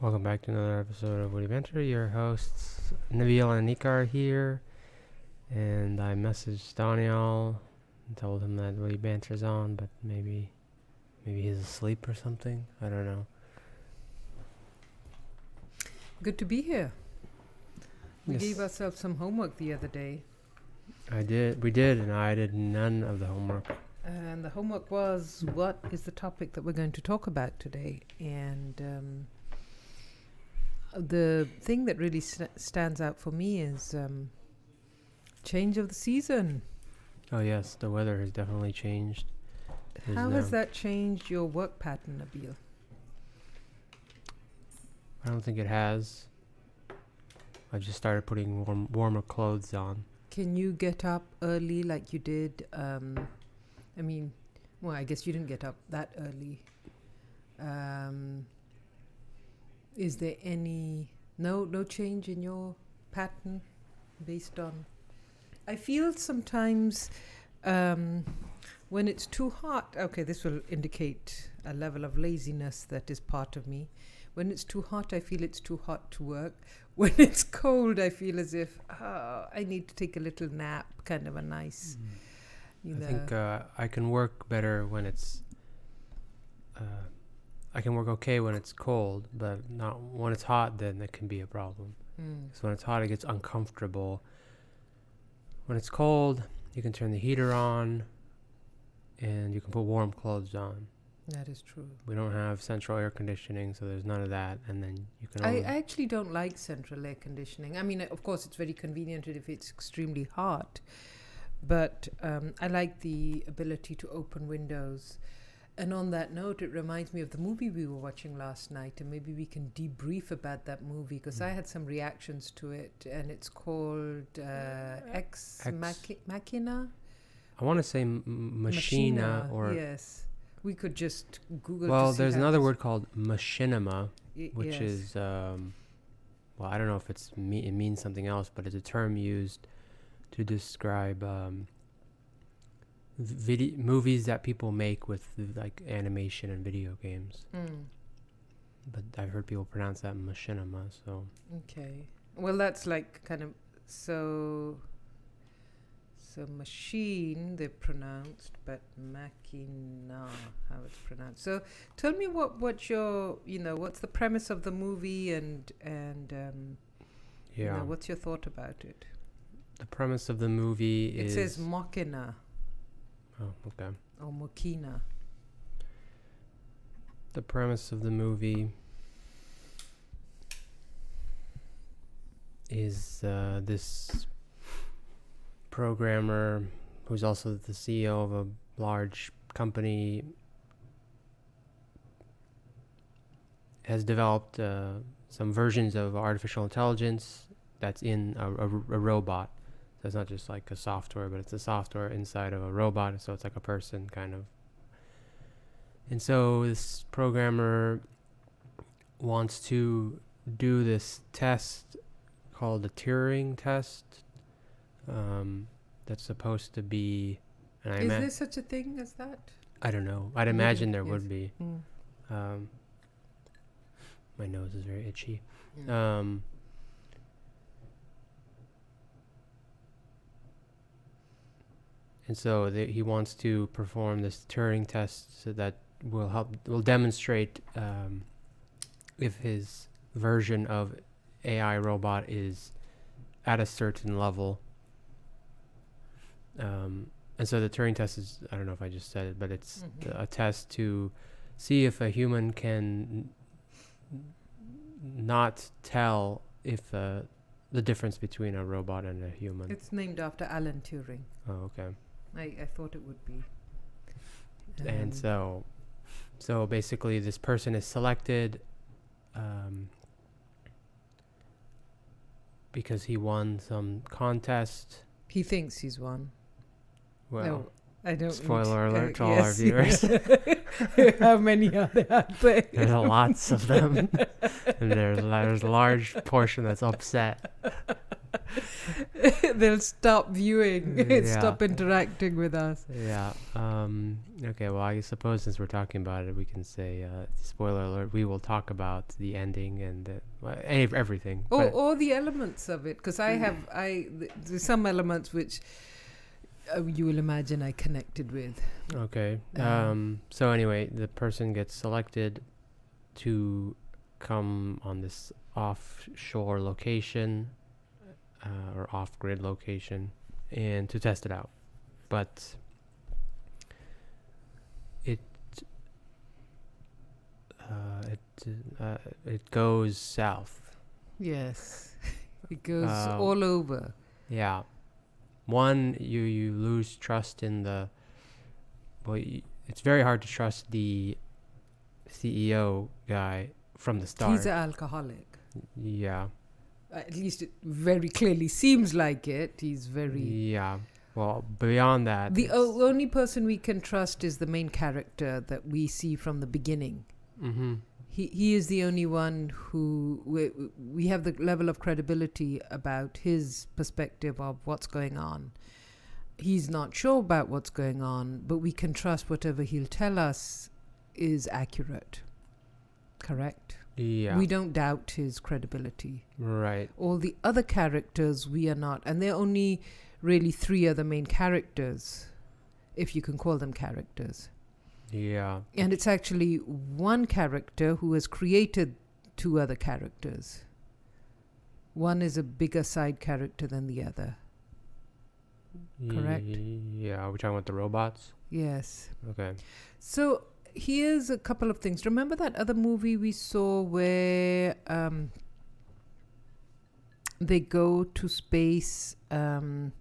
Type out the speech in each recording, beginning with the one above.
Welcome back to another episode of Witty Banter. Your hosts Nabil and Nikar are here, and I messaged Daniel and told him that Witty Banter's on, but maybe, maybe he's asleep or something. I don't know. Good to be here. We Yes. gave ourselves some homework the other day, I did. We did, and I did none of the homework. and the homework was what is the topic that we're going to talk about today? And um, the thing that really st- stands out for me is um, change of the season. Oh yes, the weather has definitely changed. There's How has that changed your work pattern, Nabil? I don't think it has. I've just started putting warm, warmer clothes on. Can you get up early like you did? Um, I mean, well, I guess you didn't get up that early. Um, is there any no no change in your pattern based on? I feel sometimes um, when it's too hot. Okay, this will indicate a level of laziness that is part of me. When it's too hot, I feel it's too hot to work. When it's cold, I feel as if oh, I need to take a little nap, kind of a nice, you know. I think uh, I can work better when it's. Uh, I can work okay when it's cold, but not when it's hot. Then it can be a problem. Mm. Because when it's hot, it gets uncomfortable. When it's cold, you can turn the heater on, and you can put warm clothes on. That is true. We don't have central air conditioning, so there's none of that. And then you can. I, I actually don't like central air conditioning. I mean, of course, it's very convenient if it's extremely hot, but um, I like the ability to open windows. And on that note, it reminds me of the movie we were watching last night, and maybe we can debrief about that movie because I Mm. had some reactions to it, and it's called uh, Ex, Ex- Machi- Machina. I want to say m- m- machina, or yes, we could just Google. well, there's another word called machinima. y- which yes. is um, well, I don't know if it's me- it means something else, but it's a term used to describe um, video movies that people make with like animation and video games. Mm. But I've heard people pronounce that machinima. So Okay. Well, that's like kind of so. So machine they pronounced, but machina how it's pronounced. So tell me what what your you know what's the premise of the movie and and um, you yeah, know, what's your thought about it? the premise of the movie It is says machina oh okay. or machina. The premise of the movie is uh, this programmer who's also the CEO of a large company has developed uh, some versions of artificial intelligence that's in a, a, a robot. So it's not just like a software, but it's a software inside of a robot. So it's like a person kind of. And so this programmer wants to do this test called the Turing test. Um, that's supposed to be, and I, Is ima- there such a thing as that? I don't know. I'd imagine there yes. would be. Mm. Um, my nose is very itchy. Mm. Um, and so the, he wants to perform this Turing test so that will help will demonstrate um, if his version of AI robot is at a certain level. Um, and so the Turing test is I don't know if I just said it, but it's Mhm. a test to see if a human can n- not tell if uh, the difference between a robot and a human. It's named after Alan Turing. oh, okay. I, I thought it would be. and Um, so so basically this person is selected um, because he won some contest he thinks he's won. well no, I don't. spoiler to- alert to uh, all our viewers. How many are there out there? there's lots of them and there's, there's a large portion that's upset they'll stop viewing, Yeah. stop interacting with us. Yeah. Um, okay. Well, I suppose since we're talking about it, we can say, uh, spoiler alert: we will talk about the ending and ev- everything. Or, but- or the elements of it, because I have I th- there's some elements which uh, you will imagine I connected with. Okay. Um, Um, so anyway, the person gets selected to come on this offshore location uh, or off-grid location and to test it out. But it uh, it uh, it goes south. Yes, it goes Um, all over. Yeah. One, you you lose trust in the. Well, y- it's very hard to trust the CEO guy from the start. He's an alcoholic. yeah. At least it very clearly seems like it. He's very. Yeah. Well, beyond that. The o- only person we can trust is the main character that we see from the beginning. mm-hmm. He he is the only one who we, we have the level of credibility about his perspective of what's going on. He's not sure about what's going on, but we can trust whatever he'll tell us is accurate. Correct. Yeah. We don't doubt his credibility. right. All the other characters we are not, and there are only really three other main characters, if you can call them characters. Yeah. And it's actually one character who has created two other characters. One is a bigger side character than the other. Correct. Yeah. Are We're talking about the robots. Yes. Okay. So here's a couple of things. Remember that other movie we saw where um, they go to space um,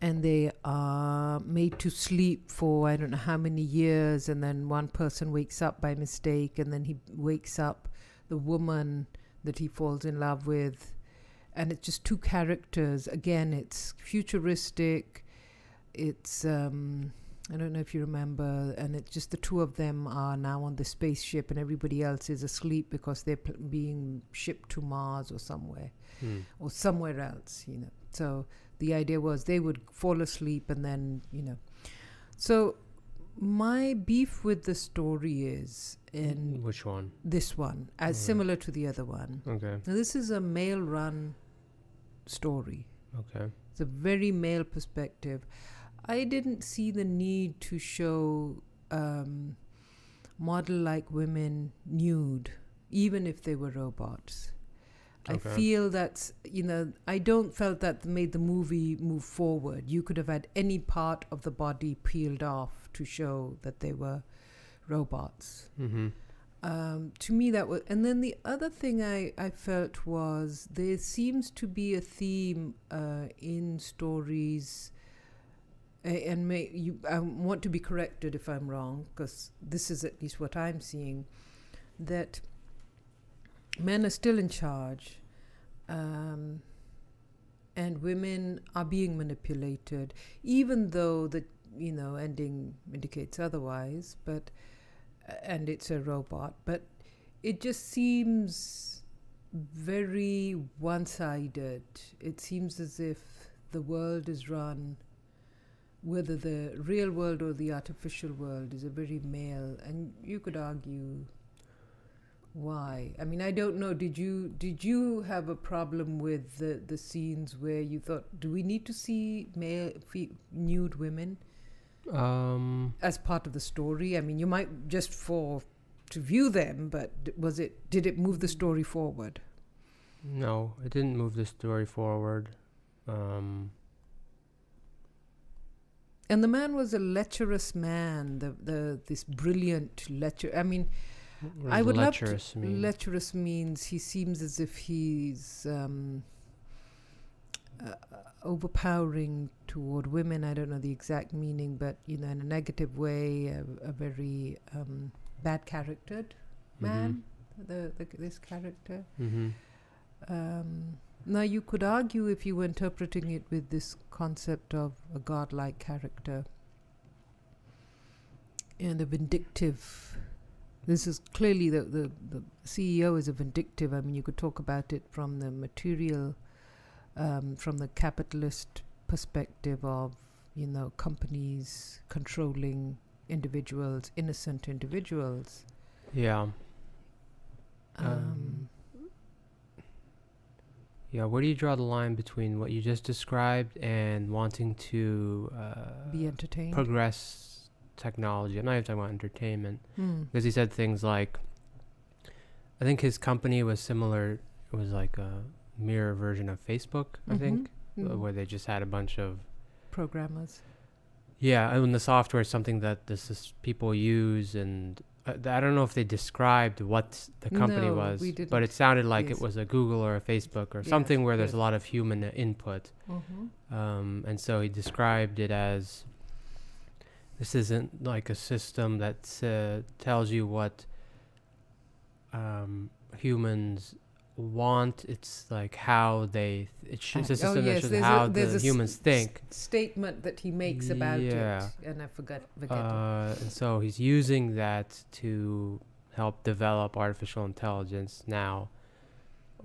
and they are made to sleep for I don't know how many years, and then one person wakes up by mistake, and then he wakes up the woman that he falls in love with. And it's just two characters. Again, it's futuristic. It's um, I don't know if you remember, and it's just the two of them are now on the spaceship, and everybody else is asleep because they're pl- being shipped to Mars or somewhere, Hmm. or somewhere else, you know. So the idea was they would fall asleep, and then you know. So my beef with the story is in Which one? this one, as Alright. similar to the other one. Okay. Now this is a male-run story. Okay. It's a very male perspective. I didn't see the need to show um, model like women nude, even if they were robots. I feel that's, you know, I don't felt that made the movie move forward. You could have had any part of the body peeled off to show that they were robots Mm-hmm. um, to me that was and then the other thing I, I felt was there seems to be a theme uh, in stories and may, you, I want to be corrected if I'm wrong because this is at least what I'm seeing that men are still in charge um, and women are being manipulated even though the you know ending indicates otherwise but and it's a robot, but it just seems very one sided. It seems as if the world is run, whether the real world or the artificial world is a very male, and you could argue why. I mean, I don't know. Did you did you have a problem with the the scenes where you thought, do we need to see male fe- nude women? Um. as part of the story? I mean, you might just for to view them, but was it did it move the story forward? No, it didn't move the story forward. Um. And the man was a lecherous man. The the this brilliant lecher. I mean, what I would love to- lecherous mean? lecherous means he seems as if he's um, uh, overpowering toward women. I don't know the exact meaning, but you know, in a negative way, a, a very um, bad charactered man. The, the this character. Mm-hmm. Um, now, you could argue if you were interpreting it with this concept of a godlike character and a vindictive. This is clearly the, the, the CEO is a vindictive. I mean, you could talk about it from the material um, from the capitalist perspective of you know companies controlling individuals, innocent individuals. Yeah. Um, Um, Yeah. Where do you draw the line between what you just described and wanting to uh, be entertained. progress technology? I'm not even talking about entertainment Hmm. because he said things like, I think his company was similar. It was like a mirror version of Facebook. I think Mhm. uh, Mm. where they just had a bunch of programmers. Yeah, and the software is something that this is people use, and I don't know if they described what the company No, was, but it sounded like Yes. it was a Google or a Facebook or Yes, something where there's yes. a lot of human uh, input. Mm-hmm. Um, and so he described it as this isn't like a system that uh, tells you what um, humans want. It's like how they. It sh- it's a Oh, system yes, that shows there's a- how there's a the s- humans think. statement that he makes about Yeah. it, and I forgot. forget it. Uh, and so he's using that to help develop artificial intelligence. Now,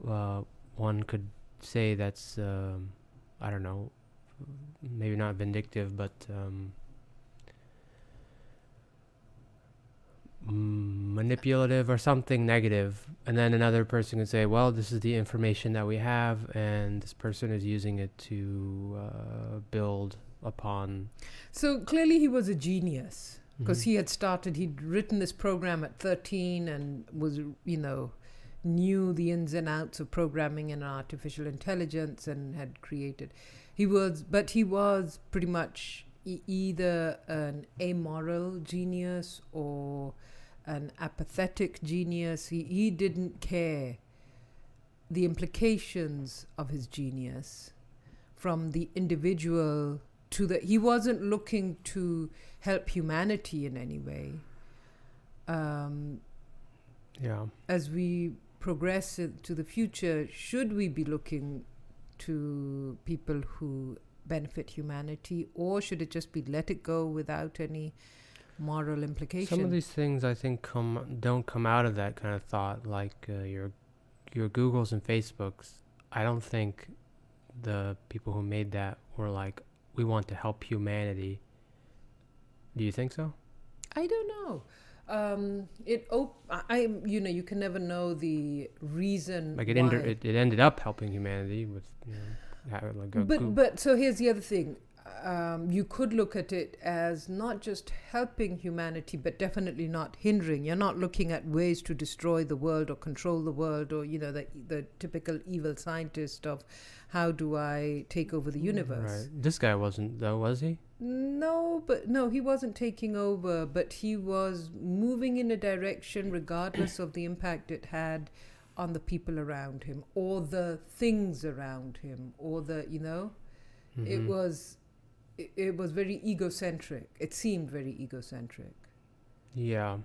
uh, one could say that's um, I don't know, maybe not vindictive, but um, manipulative or something. And then another person could say, "Well, this is the information that we have, and this person is using it to uh, build upon." So clearly, he was a genius because Mhm. he had started. He'd written this program at thirteen and was, you know, knew the ins and outs of programming and artificial intelligence and had created. He was, but he was pretty much e- either an amoral genius or an apathetic genius. He he didn't care the implications of his genius from the individual to the he wasn't looking to help humanity in any way um, Yeah. as we progress to the future should we be looking to people who benefit humanity or should it just be let it go without any moral implication Some of these things I think come don't come out of that kind of thought, like uh, your your Googles and Facebooks. I don't think the people who made that were like, we want to help humanity. Do you think so? I don't know. Um, it op- I, you know you can never know the reason Like it, why. ender- it it ended up helping humanity with you know, like but Goo- but so here's the other thing um, you could look at it as not just helping humanity but definitely not hindering you're not looking at ways to destroy the world or control the world or you know the the typical evil scientist of how do i take over the universe Right. This guy wasn't though, was he? no but no he wasn't taking over but he was moving in a direction regardless of the impact it had on the people around him or the things around him or the you know it Mhm. was it, it was very egocentric it seemed very egocentric Yeah.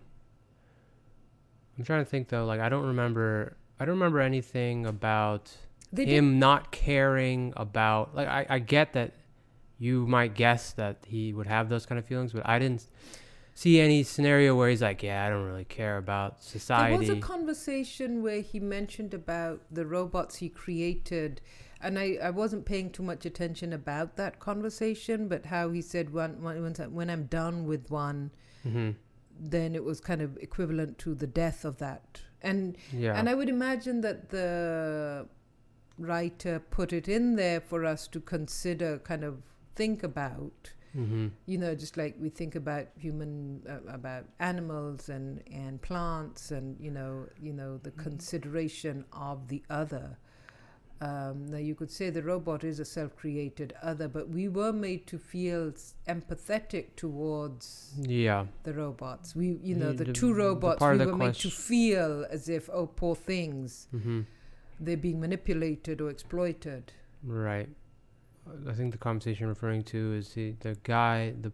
I'm trying to think though. Like I don't remember. I don't remember anything about they him not caring about. Like I, I get that you might guess that he would have those kind of feelings, but I didn't see any scenario where he's like, yeah, I don't really care about society." there was a conversation where he mentioned about the robots he created and I, I wasn't paying too much attention about that conversation but how he said when, when, when i'm done with one hmm then it was kind of equivalent to the death of that. And Yeah. and i would imagine that the writer put it in there for us to consider kind of think about. Hmm you know just like we think about human uh, about animals and and plants and you know you know the consideration of the other um, now you could say the robot is a self-created other but we were made to feel empathetic towards Yeah. the robots we you know The- the, the- two robots part we were the made to feel as if oh poor things hmm they're being manipulated or exploited Right. I think the conversation you're referring to is the the guy the.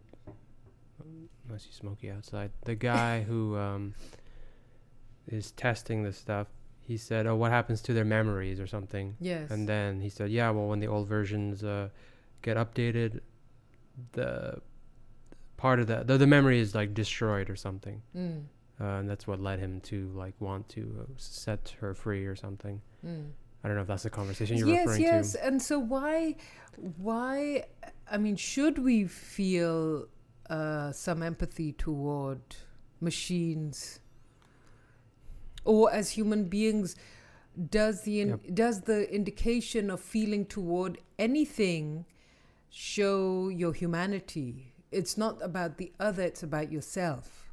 I see Smokey outside. The guy who um, is testing this stuff. He said, "Oh, what happens to their memories or something?" yes And then he said, "Yeah, well, when the old versions uh, get updated, the part of the, the the memory is like destroyed or something, mm, uh, and that's what led him to like want to uh, set her free or something." mm. I don't know if that's the conversation you're yes, referring yes. to. And so why, why? I mean, should we feel uh, some empathy toward machines, or as human beings? Does the in, Yep. does the indication of feeling toward anything show your humanity? It's not about the other; it's about yourself.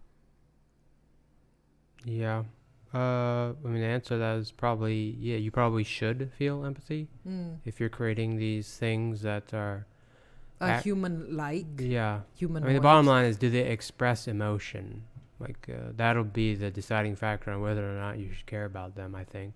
Yeah. Uh, I mean, the answer to that is probably yeah. You probably should feel empathy Mm. if you're creating these things that are A Ac- human-like, yeah. human. I mean, the bottom line is, do they express emotion? Like uh, that'll be the deciding factor on whether or not you should care about them. I think.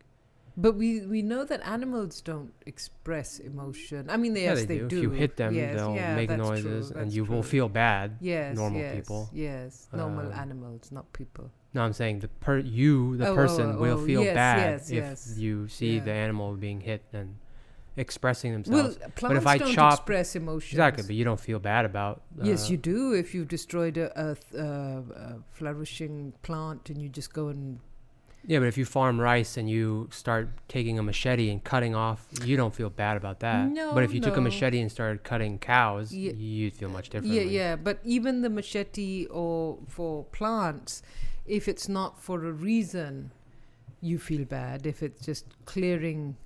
But we we know that animals don't express emotion. I mean, yeah, yes, they, do. If you hit them, Yes, they'll yeah, make noises, true, and you will feel bad. Yes, normal yes, people. Yes, normal Um, animals, not people. No, I'm saying the per you, the Oh, oh, person, oh, will oh, feel yes, bad if you see Yeah. the animal being hit and expressing themselves. Well, plants if I don't chop- express emotions. exactly, but you don't feel bad about. Uh, yes, you do. If you've destroyed a, a, uh, a flourishing plant and you just go and Yeah, but if you farm rice and you start taking a machete and cutting off, you don't feel bad about that. No, but if you took a machete and started cutting cows, Ye- you'd feel much differently. Yeah, yeah, but even the machete or for plants, if it's not for a reason, you feel bad. If it's just clearing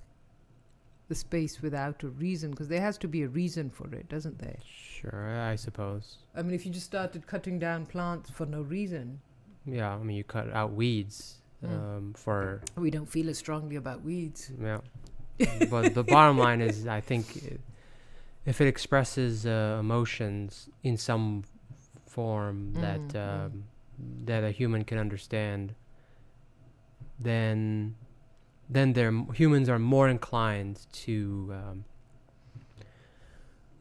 the space without a reason, because there has to be a reason for it, doesn't there? Sure, I suppose. I mean, if you just started cutting down plants for no reason, Yeah, I mean, you cut out weeds Mm. um, for we don't feel as strongly about weeds. yeah. but the bottom line is, I think, it, if it expresses uh, emotions in some form that Mm, mm. um, that a human can understand, then then humans are more inclined to um,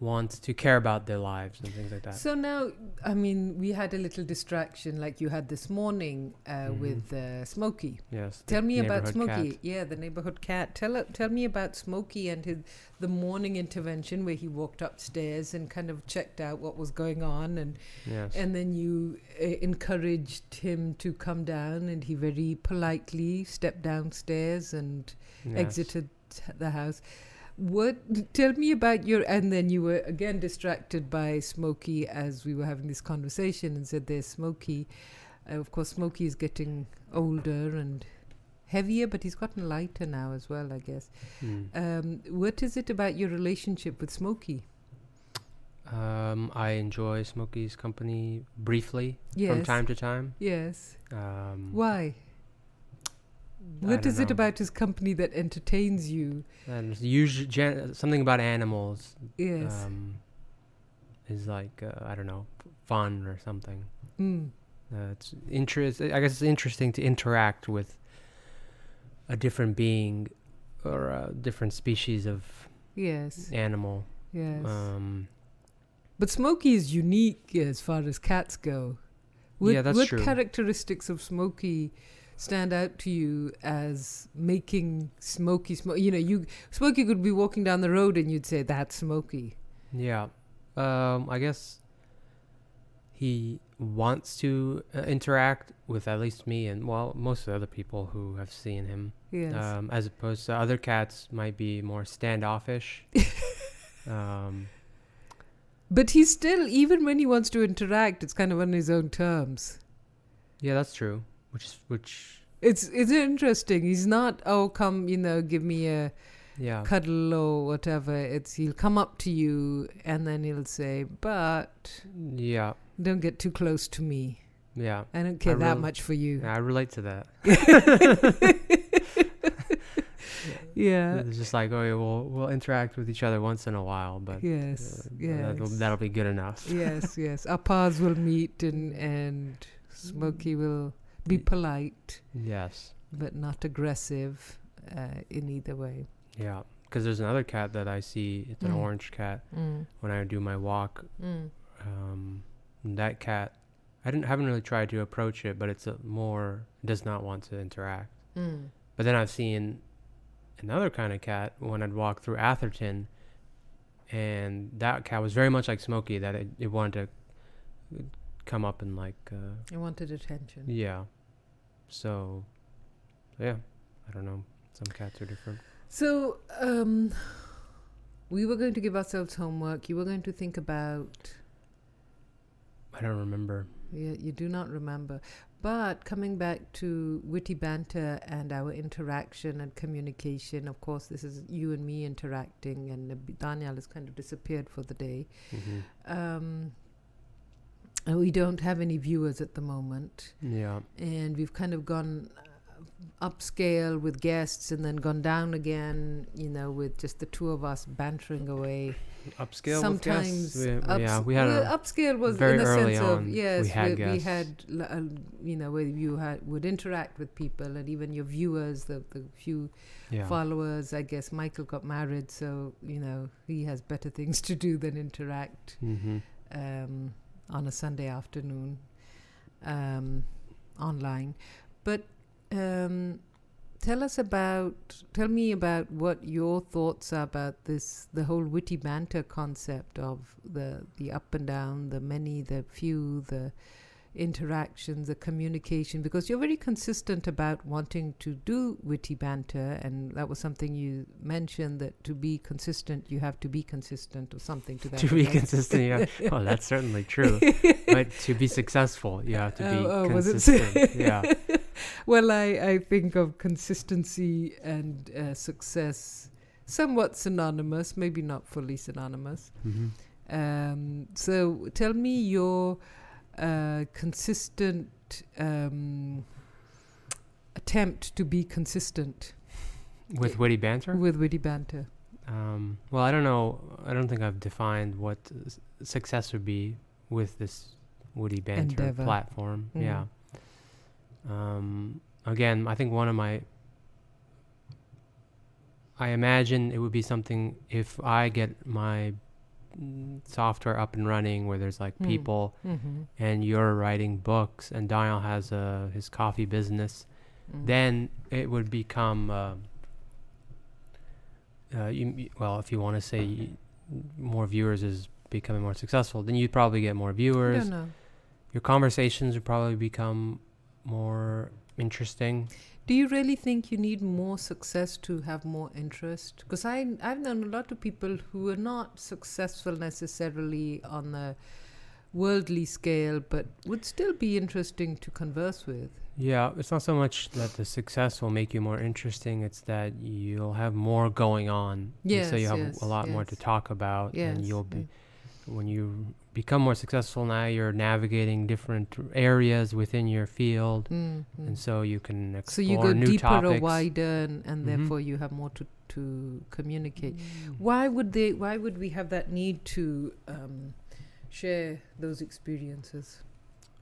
want to care about their lives and things like that. So now, I mean, we had a little distraction like you had this morning uh, Mhm. with uh, Smokey. yes. Tell me about Smokey. cat. Yeah, the neighborhood cat. Tell uh, tell me about Smokey and his the morning intervention where he walked upstairs and kind of checked out what was going on, and Yes. and then you uh, encouraged him to come down, and he very politely stepped downstairs and yes. exited the house. What? Tell me about your. And then you were again distracted by Smokey as we were having this conversation, and said, "There's Smokey." Uh, of course, Smokey is getting older and heavier, but he's gotten lighter now as well, I guess. Mm. Um, what is it about your relationship with Smokey? Um, I enjoy Smokey's company briefly Yes. from time to time. Yes. Um, Why? What it about his company that entertains you? And usually, gen- something about animals Yes. um, is like uh, I don't know, f- fun or something. mm. Uh, it's interest. I guess it's interesting to interact with a different being or a different species of Yes. animal. Yes. Um, But Smokey is unique as far as cats go. What, Yeah, that's what true. characteristics of Smokey stand out to you as making smoky Smokey? You know, you Smokey could be walking down the road and you'd say that's Smokey. yeah, um, I guess he wants to uh, interact with at least me and well, most of the other people who have seen him. Yes. um, as opposed to other cats might be more standoffish. um, but he's still, even when he wants to interact, it's kind of on his own terms. yeah, that's true. Which is which. It's it's interesting. He's not oh come you know give me a Yeah, cuddle or whatever. It's he'll come up to you and then he'll say, "But yeah, don't get too close to me. yeah. I don't care that rel- much for you." I relate to that. Yeah. It's just like, oh, yeah, we'll we'll interact with each other once in a while, but Yes. uh, yes. that'll, that'll be good enough. yes. Yes. Our paths will meet, and and Smokey will be polite Yes, but not aggressive uh, in either way. yeah. Because there's another cat that I see. It's an Mm. orange cat. Mm. When I do my walk, Mm. um, that cat, I didn't haven't really tried to approach it, but it's a more does not want to interact. Mm. But then I've seen another kind of cat when I'd walk through Atherton, and that cat was very much like Smokey. That it, it wanted to come up and like, uh, I wanted attention. yeah. So, yeah, I don't know. Some cats are different. So, um, we were going to give ourselves homework. You were going to think about. I don't remember. Yeah, you do not remember. But coming back to witty banter and our interaction and communication, of course, this is you and me interacting, and Daniel has kind of disappeared for the day. hmm Um, we don't have any viewers at the moment, Yeah. and we've kind of gone uh, upscale with guests and then gone down again, you know, with just the two of us bantering away. Upscale Sometimes, with guests. We, ups- yeah, we had well, upscale was very in the early sense on, of we yes, had we, we had uh, you know where you had would interact with people and even your viewers, the the few yeah. followers. I guess Michael got married, so you know he has better things to do than interact hmm um, on a Sunday afternoon um, online. But um, tell us about, tell me about what your thoughts are about this, the whole witty banter concept of the the up and down, the many, the few, the interactions, the communication, because you're very consistent about wanting to do witty banter, and that was something you mentioned that to be consistent, you have to be consistent, or something to that. to be effect. consistent, yeah. well, that's certainly true. but to be successful, you have to be Oh, oh, consistent. yeah. well, I, I think of consistency and uh, success somewhat synonymous, maybe not fully synonymous. hmm Um, so tell me your uh, consistent um, attempt to be consistent With witty banter. with witty banter. Um, well, I don't know. I don't think I've defined what s- success would be with this Witty Banter Endeavor. platform. Mm. Yeah. Um, again, I think one of my. I imagine it would be something if I get my software up and running where there's like Mm. people Mm-hmm. and you're writing books and Daniel has uh, his coffee business Mm. then it would become uh, uh, you, well if you want to say y- more viewers is becoming more successful then you'd probably get more viewers your conversations would probably become more interesting Do you really think you need more success to have more interest? Because I I've known a lot of people who are not successful necessarily on the worldly scale, but would still be interesting to converse with. yeah it's not so much that the success will make you more interesting it's that you'll have more going on and so Yes, you have yes, a lot more to talk about Yes. and you'll be mm. When you become more successful now you're navigating different areas within your field Mm, mm. and so you can explore So you go new deeper topics. or wider, and, and Mhm. therefore you have more to to communicate. Why would they? Why would we have that need to um, share those experiences?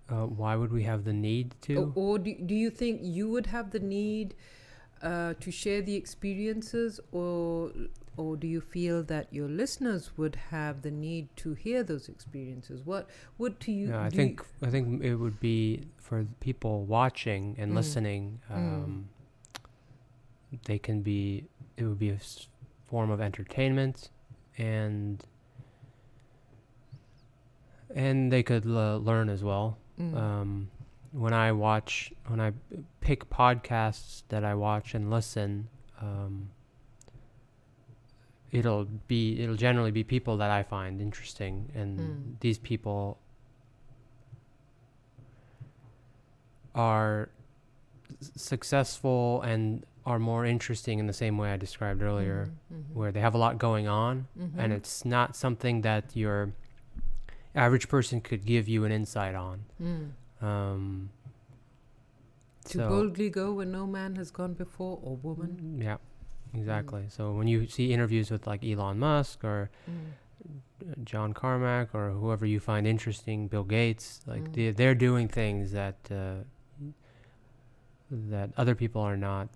Uh, why would we have the need to? Or, or do, do you think you would have the need uh, to share the experiences, or or do you feel that your listeners would have the need to hear those experiences? What would to you? yeah, I think I think it would be for people watching and Mm. listening. Mm. Um, They can be. It would be a s- form of entertainment, and and they could l- learn as well. Mm, um, when I watch, when I pick podcasts that I watch and listen, um, it'll be, it'll generally be people that I find interesting, and Mm. these people are s- successful and are more interesting in the same way I described earlier, mm, mhm, where they have a lot going on, and mhm, it's not something that your average person could give you an insight on. mm. Um, to so- boldly go where no man has gone before or woman. Yeah, exactly. So when you see interviews with like Elon Musk or Mm. John Carmack or whoever you find interesting, Bill Gates, like Mm. they they're doing things that uh, that other people are not.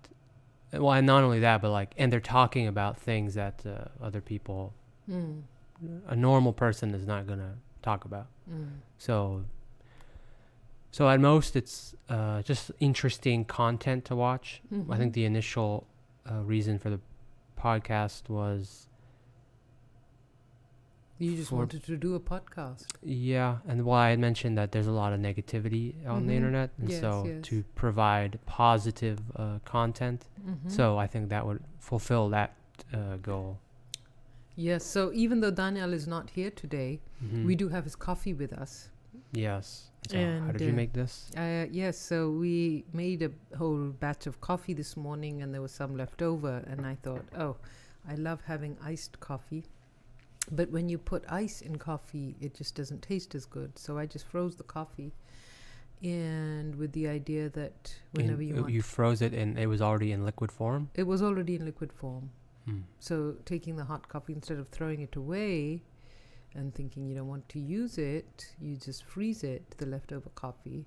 Well, and not only that, but like, and they're talking about things that uh, other people, Mm. a normal person, is not gonna talk about. Mm. So, so at most, it's uh, just interesting content to watch. I Mhm. think the initial uh, reason for the podcast was You just wanted to do a podcast. Yeah, and why I had mentioned that there's a lot of negativity on the Mhm. internet, and Yes, so yes. to provide positive uh, content, Mm-hmm. so I think that would fulfill that uh, goal. Yes. So even though Daniel is not here today, Mhm. we do have his coffee with us. Yes. So how And, did you uh, make this? Uh, yes, so we made a whole batch of coffee this morning and there was some left over. And I thought, oh, I love having iced coffee. But when you put ice in coffee, it just doesn't taste as good. So I just froze the coffee. And with the idea that whenever In- you want, you froze it and it was already in liquid form. it was already in liquid form. Hmm. So taking the hot coffee instead of throwing it away and thinking you don't want to use it, you just freeze it, the leftover coffee.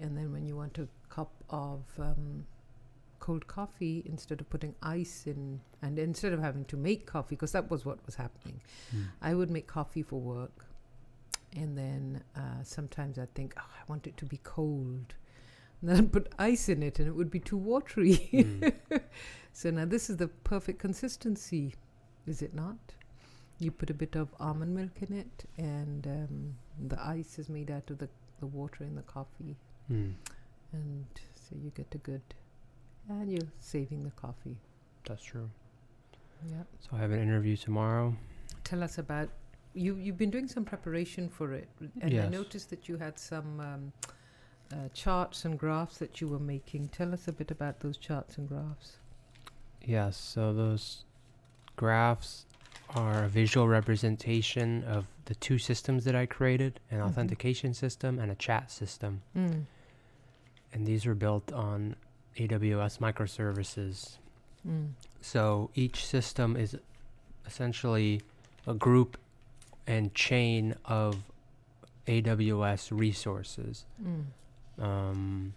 And then when you want a cup of um, cold coffee, instead of putting ice in, and instead of having to make coffee, because that was what was happening, Hmm. I would make coffee for work. And then uh, sometimes I'd think, oh, I want it to be cold. And then I'd put ice in it and it would be too watery. Hmm. So now this is the perfect consistency, is it not? You put a bit of almond milk in it, and um, the ice is made out of the, the water in the coffee, Hmm. and so you get a good, and you're saving the coffee. That's true. Yeah. So I have an interview tomorrow. Tell us about you. You've been doing some preparation for it, and I noticed that you had some um, uh, charts and graphs that you were making. Tell us a bit about those charts and graphs. Yes, so those graphs are a visual representation of the two systems that I created an Mhm. authentication system and a chat system. Mm. And these were built on AWS microservices. Mm. So each system is essentially a group and chain of AWS resources. Mm. Um,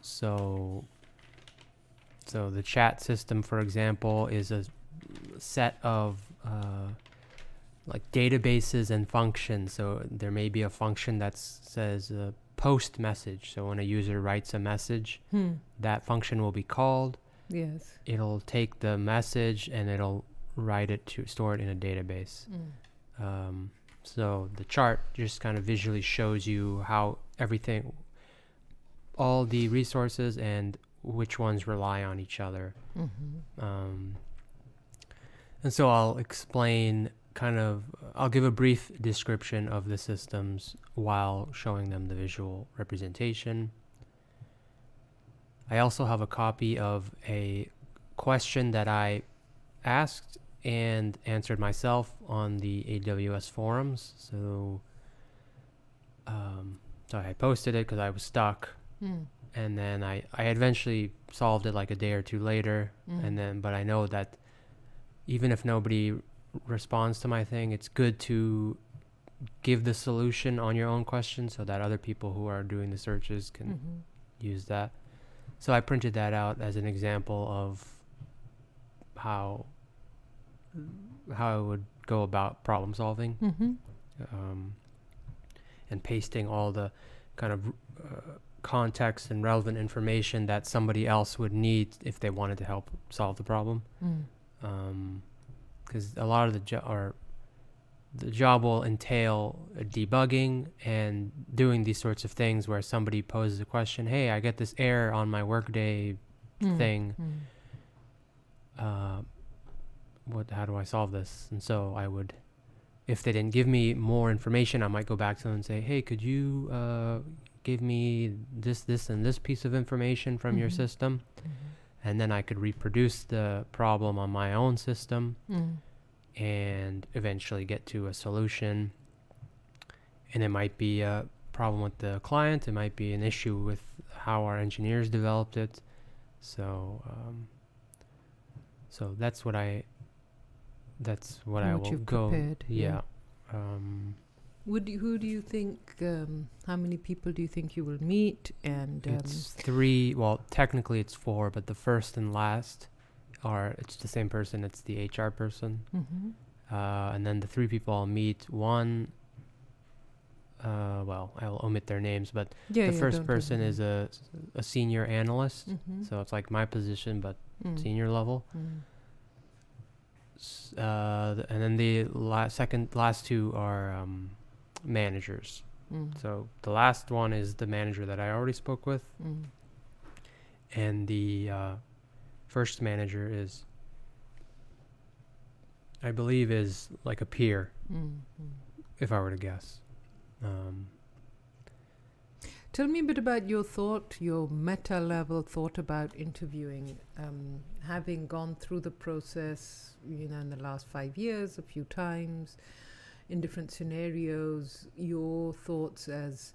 so, so the chat system, for example, is a set of uh, like databases and functions. So there may be a function that says uh, post message. So when a user writes a message, Hmm. that function will be called. Yes. It'll take the message and it'll write it to store it in a database. Mm. Um, so the chart just kind of visually shows you how everything, all the resources and which ones rely on each other. Mm-hmm. Um, and so I'll explain kind of, I'll give a brief description of the systems while showing them the visual representation. I also have a copy of a question that I asked and answered myself on the AWS forums. So, um, so I posted it because I was stuck, Mm. and then I I eventually solved it like a day or two later, Mm. and then but I know that even if nobody responds to my thing, it's good to give the solution on your own question so that other people who are doing the searches can Mhm. use that. So I printed that out as an example of how how I would go about problem solving Mhm. um, and pasting all the kind of uh, context and relevant information that somebody else would need if they wanted to help solve the problem. Mm. Because a lot of the jo- or the job will entail debugging and doing these sorts of things where somebody poses a question, "Hey, I get this error on my workday Mm. thing. Mm. uh, what how do I solve this? And so I would, if they didn't give me more information, I might go back to them and say, hey, could you uh, give me this, this, and this piece of information from your Mhm. system? Mhm. And then I could reproduce the problem on my own system Mm. and eventually get to a solution. And it might be a problem with the client, it might be an issue with how our engineers developed it. So, um, so that's what I, that's what I What will go. prepared, yeah. Yeah. Um, Would you, who do you think? Um, how many people do you think you will meet? And um, it's three. Well, technically it's four, but the first and last are it's the same person. It's the HR person. mhm. uh, and then the three people I'll meet. One, uh, well, I'll omit their names, but yeah, the yeah, first person is a a senior analyst, Mhm. so it's like my position but Mm. senior level. Mm. S- Uh, th- and then the la- second, last two are um, managers. Mm. So the last one is the manager that I already spoke with, Mm. and the uh, first manager is, I believe, is like a peer, Mm. If I were to guess. Um, Tell me a bit about your thought, your meta level thought about interviewing. Um, having gone through the process, you know, in the last five years, a few times, in different scenarios, your thoughts as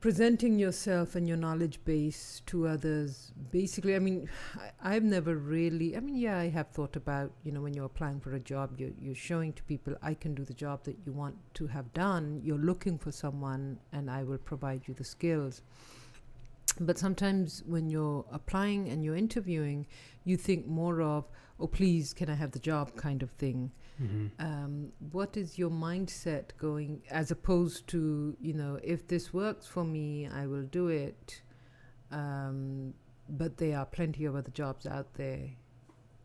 presenting yourself and your knowledge base to others. Basically, I mean, I, I've never really, I mean, yeah, I have thought about, you know, when you're applying for a job, you're, you're showing to people, I can do the job that you want to have done. You're looking for someone, and I will provide you the skills. But sometimes when you're applying and you're interviewing, you think more of, oh, please, can I have the job kind of thing. Mhm. Um, what is your mindset going as opposed to, you know, if this works for me, I will do it. Um, but there are plenty of other jobs out there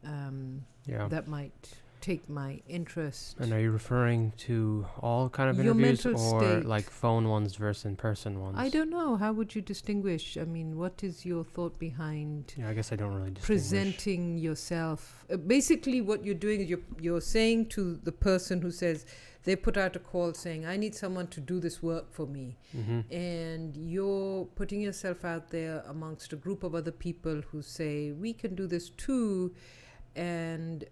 um, Yeah. that might take my interest. And are you referring to all kind of Your interviews or state. like phone ones versus in-person ones? I don't know. How would you distinguish? I mean, what is your thought behind Yeah, I guess I don't really distinguish. presenting yourself? Uh, basically, what you're doing is you're, you're saying to the person who says, they put out a call saying, I need someone to do this work for me. hmm And you're putting yourself out there amongst a group of other people who say, we can do this too. And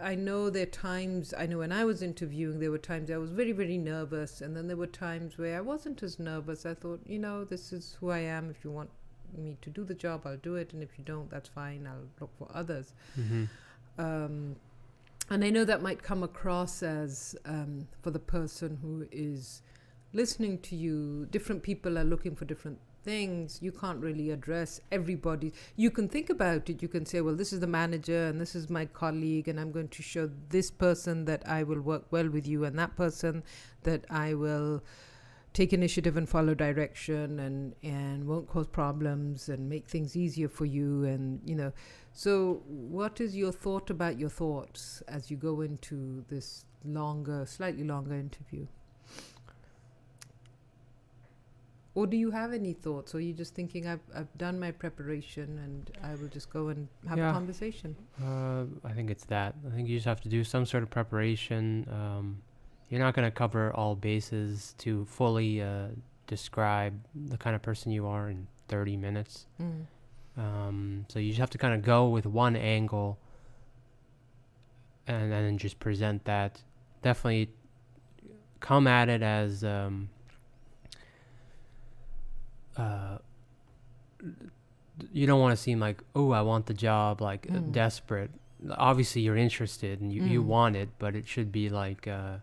I- know there are times, I know when I was interviewing, there were times I was very, very nervous. And then there were times where I wasn't as nervous. I thought, you know, this is who I am. If you want me to do the job, I'll do it. And if you don't, that's fine. I'll look for others. hmm Um, and I know that might come across as um, for the person who is listening to you, different people are looking for different things. You can't really address everybody. You can think about it. You can say, well, this is the manager and this is my colleague, and I'm going to show this person that I will work well with you, and that person that I will take initiative and follow direction and and won't cause problems and make things easier for you and you know so, what is your thought about your thoughts as you go into this longer, slightly longer interview? Or do you have any thoughts? Or are you just thinking, I've, I've done my preparation and I will just go and have Yeah. a conversation? Uh, I think it's that. I think you just have to do some sort of preparation. Um, you're not going to cover all bases to fully uh, describe the kind of person you are in 30 minutes. Mm. Um, so you just have to kind of go with one angle and, then just present that. Definitely come at it as um, uh, you don't want to seem like, oh, I want the job, like uh, Mm. desperate. Obviously, you're interested and you, you Mm. want it, but it should be like, uh,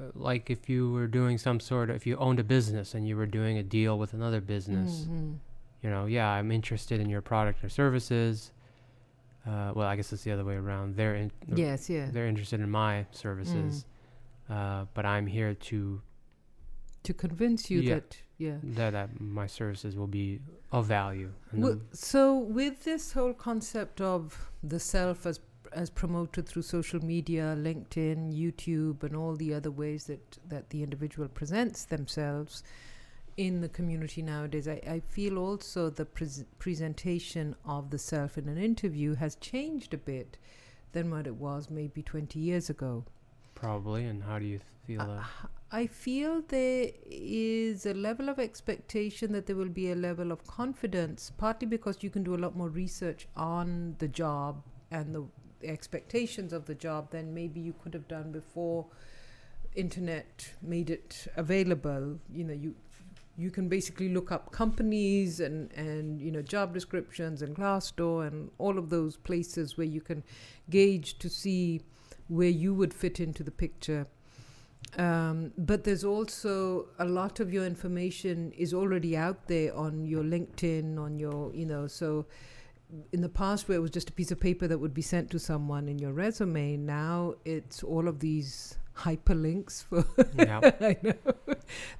uh, like if you were doing some sort of, if you owned a business and you were doing a deal with another business Mhm. you know, yeah, I'm interested in your product or services. Uh, well, I guess it's the other way around. They're in, Yes, yeah. they're interested in my services, uh, but I'm here to To convince you Yeah. that, yeah. that, that my services will be of value. Well, so with this whole concept of the self as as promoted through social media, LinkedIn, YouTube, and all the other ways that that the individual presents themselves in the community nowadays, I, I feel also the pres- presentation of the self in an interview has changed a bit than what it was maybe 20 years ago. probably. And how do you feel Uh, that? I feel there is a level of expectation that there will be a level of confidence, partly because you can do a lot more research on the job and the expectations of the job than maybe you could have done before internet made it available. You know, you you can basically look up companies and and you know job descriptions and Glassdoor and all of those places where you can gauge to see where you would fit into the picture. Um, but there's also a lot of your information is already out there on your LinkedIn, on your, you know, so in the past where it was just a piece of paper that would be sent to someone in your resume, now it's all of these hyperlinks for. Yeah. I know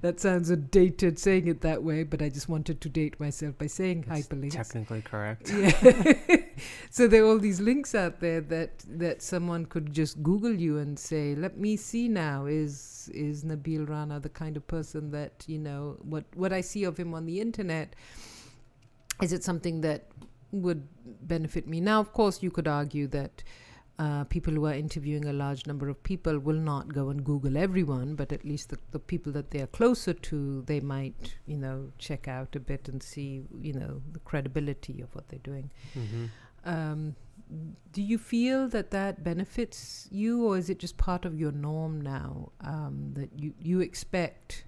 that sounds a dated saying it that way, but I just wanted to date myself by saying It's hyperlinks. technically correct. Yeah. so there are all these links out there that that someone could just Google you and say, "Let me see now. Is is Nabil Rana the kind of person that you know what what I see of him on the internet? Is it something that would benefit me?" Now, of course, you could argue that. Uh, people who are interviewing a large number of people will not go and Google everyone, but at least the, the people that they are closer to, they might, you know, check out a bit and see, you know, the credibility of what they're doing. hmm Um, do you feel that that benefits you, or is it just part of your norm now um, that you, you expect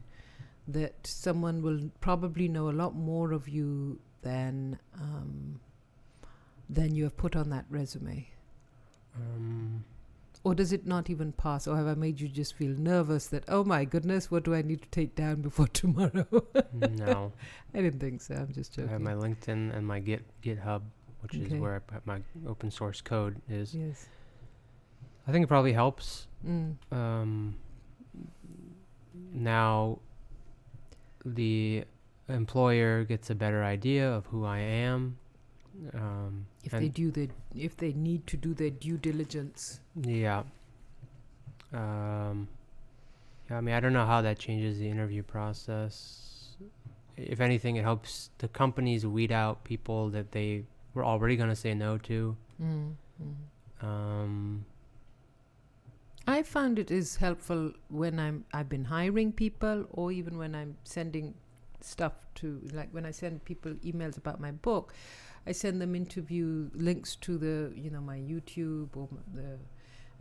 that someone will probably know a lot more of you than um, than you have put on that resume? Um, Or does it not even pass? Or have I made you just feel nervous that, oh my goodness, what do I need to take down before tomorrow? no, I didn't think so. I'm just joking. I have my LinkedIn and my Git GitHub, which Okay. is where I put my open source code is. yes. I think it probably helps. Mm. Um, now, the employer gets a better idea of who I am. Um, If they do their, if they need to do their due diligence. Yeah. Um, yeah, I mean, I don't know how that changes the interview process. If anything, it helps the companies weed out people that they were already going to say no to. Mm. Mm. Um, I found it is helpful when I'm I've been hiring people or even when I'm sending stuff to like when I send people emails about my book, I send them interview links to the you know my YouTube or the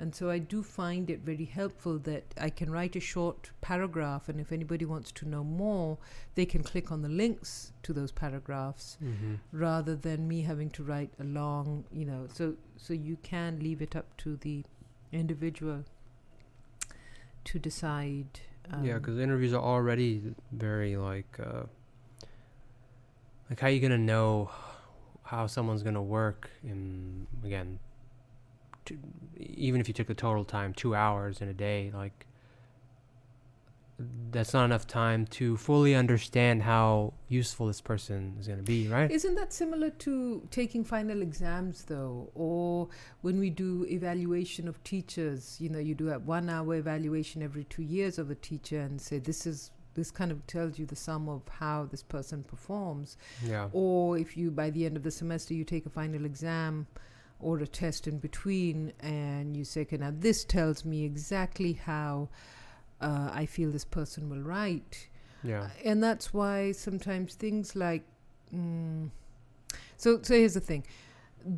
and so I do find it very helpful that I can write a short paragraph and if anybody wants to know more, they can click on the links to those paragraphs mhm. rather than me having to write a long, you know, so so you can leave it up to the individual to decide. Um, yeah, because interviews are already very like, uh, like how you gonna know how someone's gonna work in again, even if you took the total time two hours in a day, like that's not enough time to fully understand how useful this person is gonna be, right? Isn't that similar to taking final exams, though? Or when we do evaluation of teachers, you know, you do a one hour evaluation every two years of a teacher and say, this is. This kind of tells you the sum of how this person performs. Yeah. or if you by the end of the semester you take a final exam or a test in between and you say okay now this tells me exactly how uh, i feel this person will write Yeah. and that's why sometimes things like mm, so so here's the thing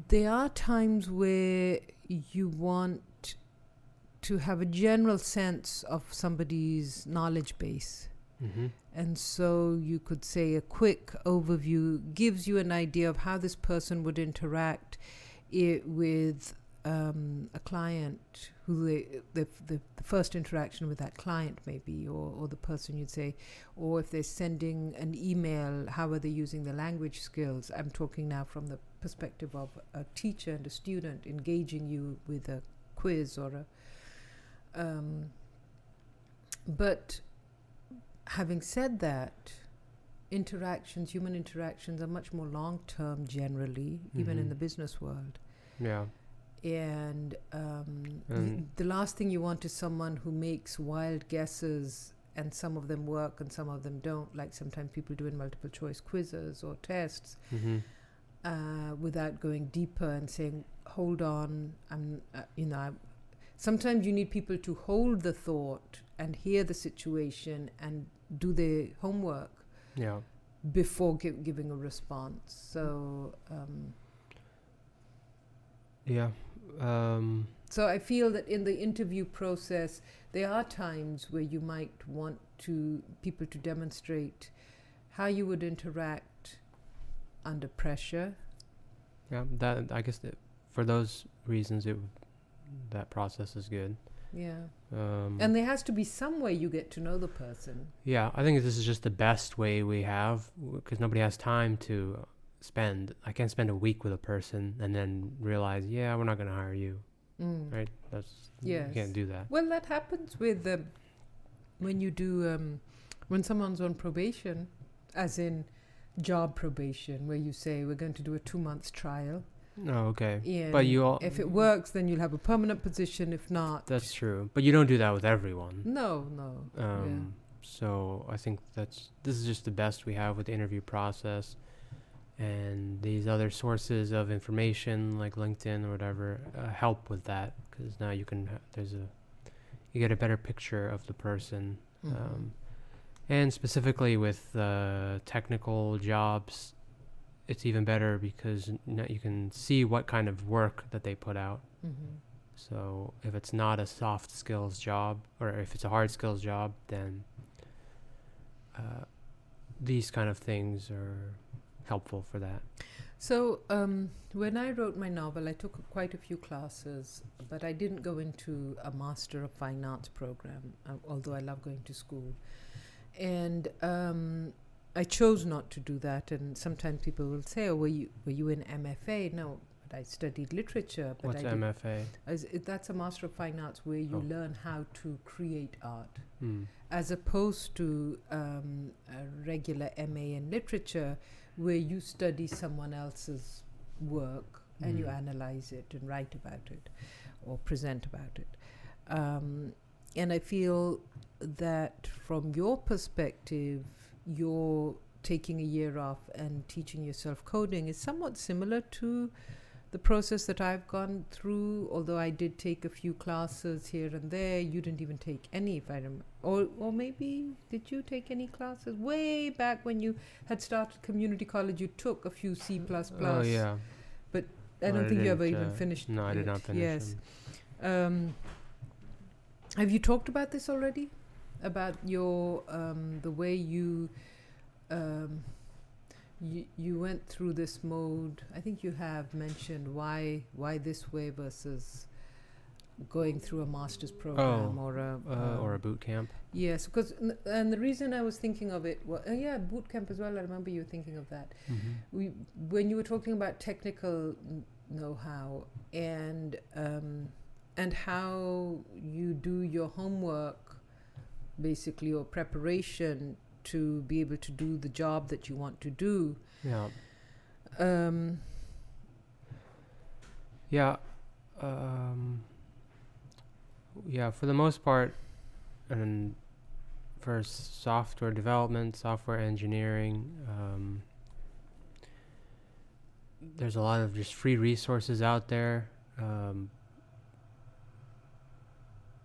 there are times where you want to have a general sense of somebody's knowledge base Mm-hmm. and so you could say a quick overview gives you an idea of how this person would interact i- with um, a client who they, the, the, the first interaction with that client maybe or, or the person you'd say or if they're sending an email how are they using the language skills i'm talking now from the perspective of a teacher and a student engaging you with a quiz or a um, but having said that, interactions, human interactions, are much more long term generally, even in Mhm. the business world. Yeah. And um, And- the last thing you want is someone who makes wild guesses and some of them work and some of them don't, like sometimes people do in multiple choice quizzes or tests. Mm-hmm. Uh, without going deeper and saying, "Hold on," I'm, uh, you know, I'm, sometimes you need people to hold the thought and hear the situation and do their homework Yeah. before gi- giving a response. So, um, Yeah. Um, so I feel that in the interview process, there are times where you might want to people to demonstrate how you would interact under pressure. yeah. That I guess that for those reasons, it that process is good. Yeah, Um, and there has to be some way you get to know the person. yeah, I think this is just the best way we have because nobody has time to spend. I can't spend a week with a person and then realize, yeah, we're not going to hire you. Mm. right? That's you can't do that. Well, that happens with um, when you do um, when someone's on probation, as in job probation, where you say we're going to do a two months trial. Oh, okay. And But you all, if it works, then you'll have a permanent position. If not, that's true. But you don't do that with everyone. no, no. Um, So I think that's this is just the best we have with the interview process, and these other sources of information like LinkedIn or whatever uh, help with that because now you can ha- there's a you get a better picture of the person, Mhm. um, and specifically with uh, technical jobs, it's even better because now you can see what kind of work that they put out. Mhm. So if it's not a soft skills job, or if it's a hard skills job, then uh, these kind of things are helpful for that. So, um, when I wrote my novel, I took quite a few classes, but I didn't go into a Master of Fine Arts program, uh, although I love going to school. And um, I chose not to do that. And sometimes people will say, "Oh, were you were you in MFA?" No, but I studied literature. But What's I MFA? as it, that's a Master of Fine Arts where you Oh. learn how to create art Hmm. as opposed to um, a regular MA in literature, where you study someone else's work and you Mm. analyze it and write about it or present about it. Um, and I feel that from your perspective, you're taking a year off and teaching yourself coding is somewhat similar to the process that I've gone through, although I did take a few classes here and there, you didn't even take any, if I remember. Or, or maybe did you take any classes way back when you had started community college? You took a few C plus Oh plus. yeah. I don't I think you ever didn't, even uh, finished. No, I did it. not finish. Yes. Um, have you talked about this already? About your um, the way you um, you you went through this mode. I think you have mentioned why why this way versus going through a master's program or a Uh, um, or a boot camp. yes because n- and the reason I was thinking of it was uh, yeah boot camp as well. I remember you were thinking of that Mm-hmm. we when you were talking about technical n- know-how and um, and how you do your homework basically or preparation to be able to do the job that you want to do Yeah. um, Yeah. Um, yeah, for the most part, and for software development, software engineering, um, there's a lot of just free resources out there. Um,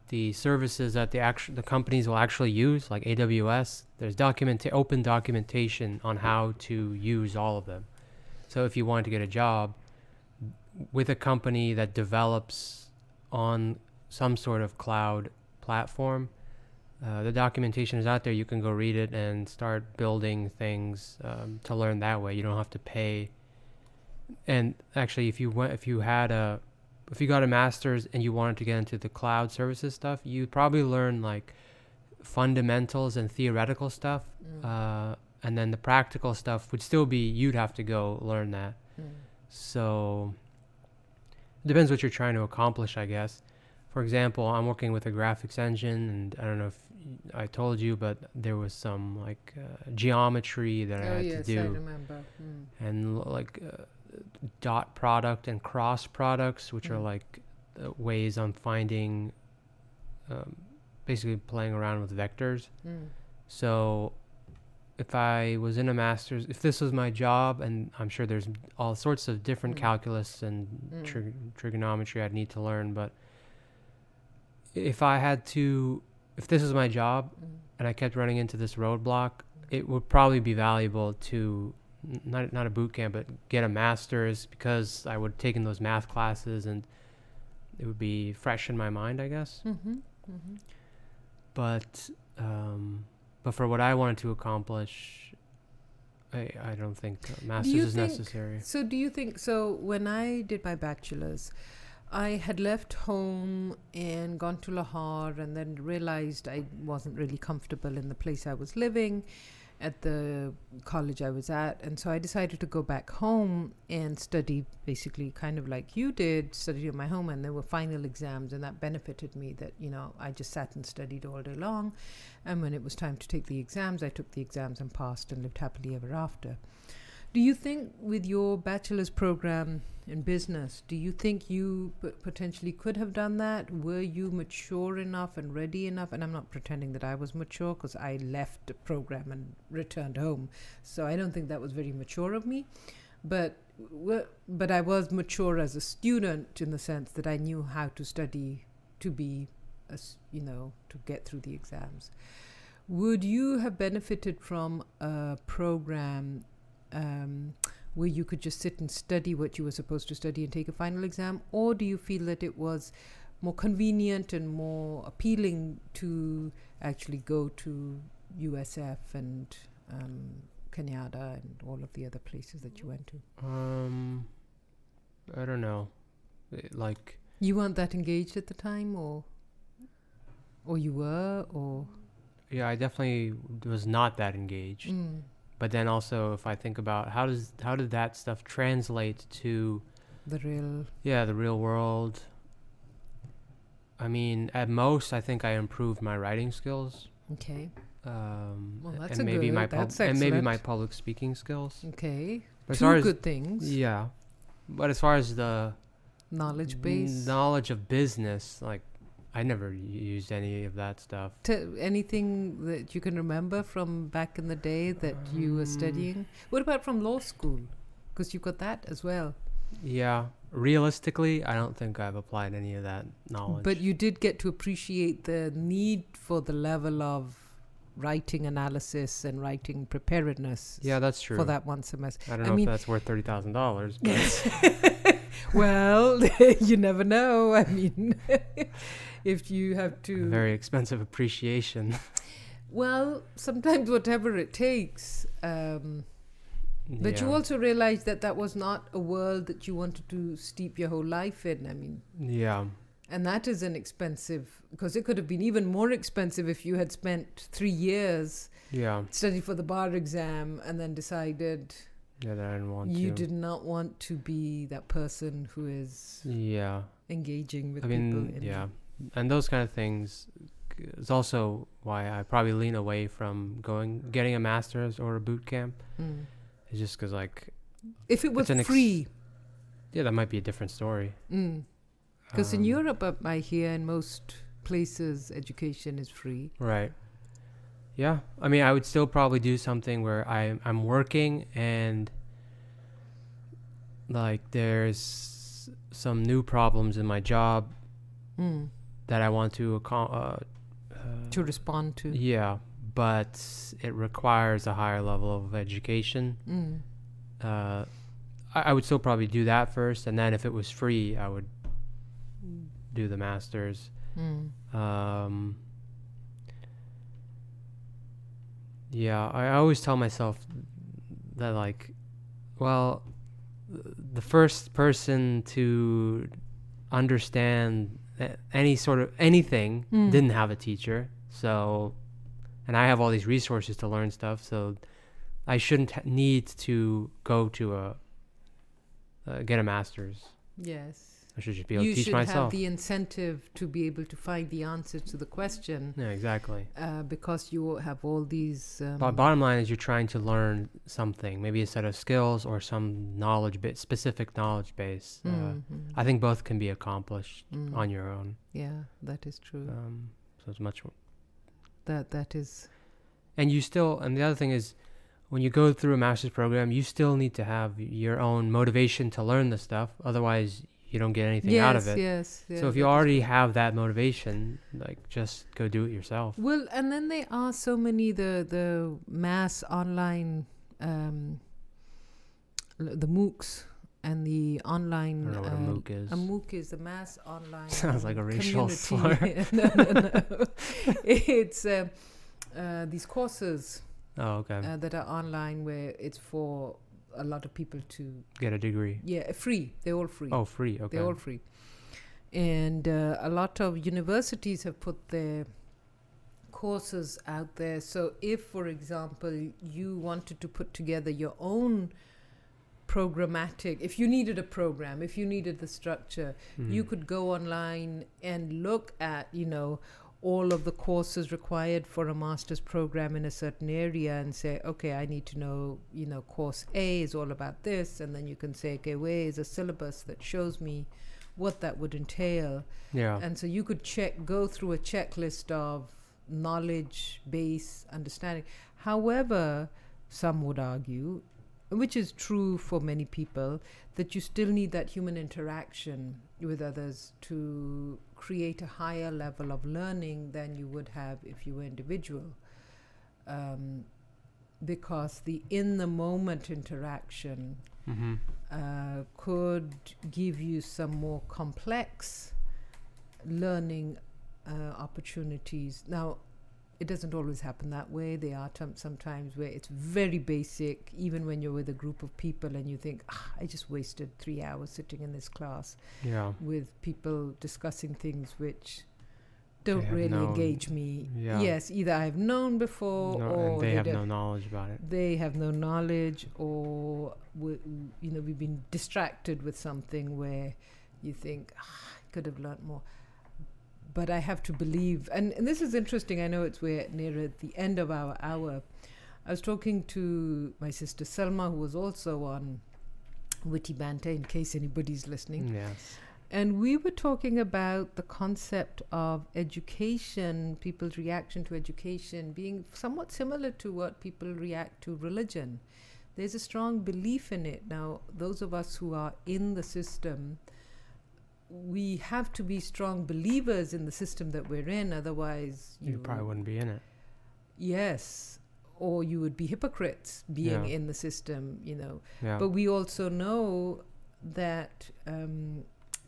the services that the actual the companies will actually use, like AWS, there's document open documentation on how to use all of them. So if you want to get a job with a company that develops on some sort of cloud platform, uh, the documentation is out there. You can go read it and start building things um, to learn that way. You don't have to pay. And actually, if you went, if you had a, if you got a master's and you wanted to get into the cloud services stuff, you'd probably learn like fundamentals and theoretical stuff, mm, uh, and then the practical stuff would still be you'd have to go learn that. mm, So it depends what you're trying to accomplish, I guess. For example, I'm working with a graphics engine, and I don't know if I told you, but there was some like uh, geometry that I oh had yes to I do, remember mm. and like uh, dot product and cross products, which are Mm. like uh, ways on finding, um, basically playing around with vectors. Mm. So if I was in a master's, if this was my job, and I'm sure there's all sorts of different Mm. calculus and Mm. trig- trigonometry I'd need to learn, but if I had to, if this was my job Mm. and I kept running into this roadblock, it would probably be valuable to not not a boot camp, but get a master's because I would have taken those math classes and it would be fresh in my mind, I guess Mm-hmm. Mm-hmm. but um, but for what I wanted to accomplish, I I don't think a master's you is think- necessary. So, do you think so? When I did my bachelor's, I had left home and gone to Lahore, and then realized I wasn't really comfortable in the place I was living, at the college I was at. And so I decided to go back home and study basically kind of like you did, study at my home. And there were final exams, and that benefited me that, you know, I just sat and studied all day long. And when it was time to take the exams, I took the exams and passed and lived happily ever after. Do you think with your bachelor's program in business, do you think you p- potentially could have done that? Were you mature enough and ready enough? And I'm not pretending that I was mature because I left the program and returned home. So I don't think that was very mature of me. But but I was mature as a student in the sense that I knew how to study to be, a you know, to get through the exams. Would you have benefited from a program um, where you could just sit and study what you were supposed to study and take a final exam, or do you feel that it was more convenient and more appealing to actually go to USF and um, Kenyatta and all of the other places that you went to? Um, I don't know. It- like, You weren't that engaged at the time, or or you were, or yeah, I definitely was not that engaged. Mm, But then also, if I think about how does how did that stuff translate to the real. yeah the real world? I mean, at most, I think I improved my writing skills. Okay, Um, Well, that's and maybe good- my pub- and maybe my public speaking skills. okay, as two far as good things. yeah, but as far as the Knowledge base. knowledge of business, like I never used any of that stuff. T- anything that you can remember from back in the day that you were Um, studying? What about from law school? Because you've got that as well. Yeah, realistically, I don't think I've applied any of that knowledge. But you did get to appreciate the need for the level of writing analysis and writing preparedness yeah, that's true. for that one semester. I don't I know mean- if that's worth thirty thousand dollars. well, you never know. I mean, if you have to. Very expensive appreciation. well, sometimes whatever it takes. Um, But you also realized that that was not a world that you wanted to steep your whole life in. I mean, yeah, and that is an expensive because it could have been even more expensive if you had spent three years yeah, studied for the bar exam and then decided yeah. That I didn't want you to. did not want to be that person who is Yeah, engaging with I people. mean, in yeah, and those kind of things is also why I probably lean away from going getting a master's or a boot camp. Mm. It's just because like If it was an ex- free, yeah, that might be a different story. because in Um, Europe, uh, I hear in most places education is free. Right. Yeah. I mean, I would still probably do something where I I'm working and like there's some new problems in my job Mm. that I want to uh, uh, To respond to. yeah, but it requires a higher level of education. Mm. Uh, I, I would still probably do that first, and then if it was free, I would do the masters. Mm. Um, yeah, I always tell myself that, like, well, the first person to understand any sort of anything Mm. didn't have a teacher. So, and I have all these resources to learn stuff. So, I shouldn't ha- need to go to a uh, get a master's. Yes. I should just be able you to teach should have the incentive to be able to find the answer to the question yeah, exactly. uh, because you have all these. Um, But bottom line is you're trying to learn something, maybe a set of skills or some knowledge bit, specific knowledge base. Uh, mm, mm, I think both can be accomplished mm. on your own. Yeah, that is true. Um, so it's much, that that is. and you still, and the other thing is, when you go through a master's program, you still need to have your own motivation to learn the stuff. Otherwise, you don't get anything yes, out of it. yes. yes. so if you already have that motivation, like just go do it yourself. Well, and then there are so many the the mass online, um, the MOOCs and the I online. don't know what a uh, MOOC is. A MOOC is a mass online. Sounds like a um, racial slur. no, no, no. it's uh, uh, these courses oh, okay. uh, that are online where it's for a lot of people to Get a degree. yeah free. They're all free. Oh, free. Okay. They're all free. And uh, a lot of universities have put their courses out there. So, if, for example, you wanted to put together your own programmatic, if you needed a program, if you needed the structure, you Mhm. could go online and look at, you know, all of the courses required for a master's program in a certain area and say, okay, I need to know, you know, course A is all about this. And then you can say, okay, where is a syllabus that shows me what that would entail? Yeah. And so you could check, go through a checklist of knowledge base understanding. However, some would argue, which is true for many people, that you still need that human interaction with others to create a higher level of learning than you would have if you were individual. Um, because the in the moment interaction Mm-hmm. uh, could give you some more complex learning uh, opportunities. Now, it doesn't always happen that way. There are t- sometimes where it's very basic, even when you're with a group of people and you think, ah, I just wasted three hours sitting in this class Yeah. with people discussing things which don't really no- engage me. Yeah. Yes, either I've known before No, or and they have no knowledge about it. they have no knowledge or you know we've been distracted with something where you think ah, I could have learnt more but I have to believe and, and this is interesting I know it's we're near at the end of our hour I was talking to my sister Selma who was also on Witty Banter in case anybody's listening Yes. and we were talking about the concept of education, people's reaction to education being somewhat similar to what people react to religion. There's a strong belief in it. Now, those of us who are in the system, we have to be strong believers in the system that we're in, otherwise, You, probably wouldn't be in it. Yes. Or you would be hypocrites being Yeah. in the system, you know. Yeah. But we also know that um,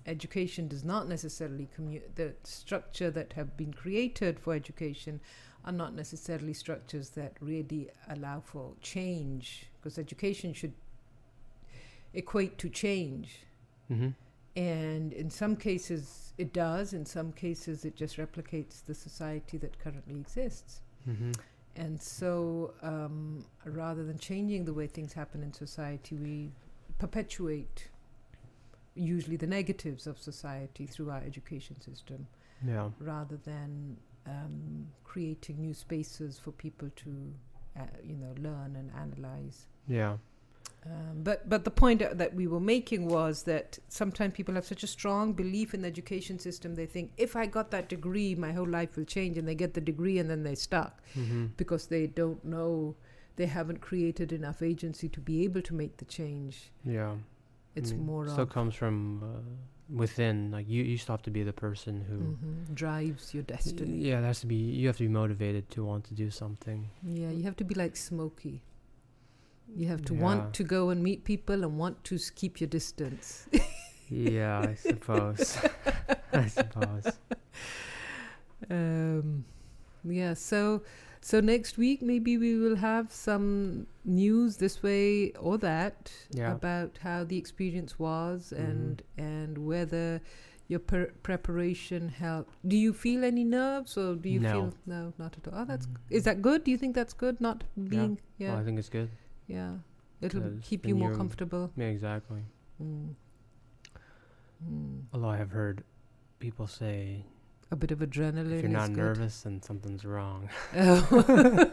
education does not necessarily commu- the structure that have been created for education are not necessarily structures that really allow for change because education should equate to change mm-hmm. And in some cases it does in some cases it just replicates the society that currently exists Mm-hmm. and so, um, rather than changing the way things happen in society, we perpetuate usually the negatives of society through our education system, Yeah. rather than um, creating new spaces for people to, uh, you know, learn and analyze. Yeah. Um, but but the point that we were making was that sometimes people have such a strong belief in the education system they think if I got that degree my whole life will change and they get the degree and then they're stuck Mm-hmm. because they don't know they haven't created enough agency to be able to make the change Yeah. it's I mean, more still comes from uh, within. Like you, you still have to be the person who. Mhm, drives your destiny Yeah, it has to be. You have to be motivated to want to do something. yeah you have to be like Smokey you have to Yeah. want to go and meet people and want to keep your distance Yeah, I suppose. I suppose. um, yeah so so next week maybe we will have some news this way or that Yeah. about how the experience was Mhm. and and whether your per- preparation helped do you feel any nerves or do you No. feel no not at all oh that's Mm. is that good do you think that's good not being yeah Well, I think it's good. Yeah it'll keep you more comfortable Yeah, exactly. mm. Mm. Although I have heard people say a bit of adrenaline if you're not good. nervous, then something's wrong. Oh.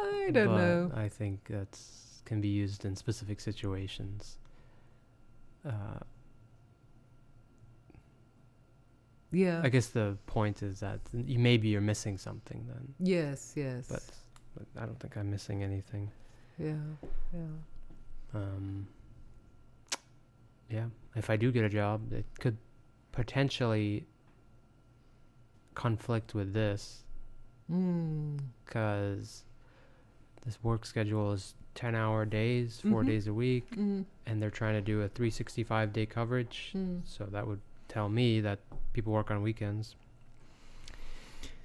I don't But know. I think that's can be used in specific situations. Uh, Yeah. I guess the point is that you maybe you're missing something then, yes. Yes. but, but I don't think I'm missing anything. Yeah. Yeah. Um, yeah, if I do get a job, it could potentially conflict with this Mm. because this work schedule is 10 hour days, 4 Mhm. days a week, Mm. and they're trying to do a 365 day coverage. Mm. So that would tell me that people work on weekends.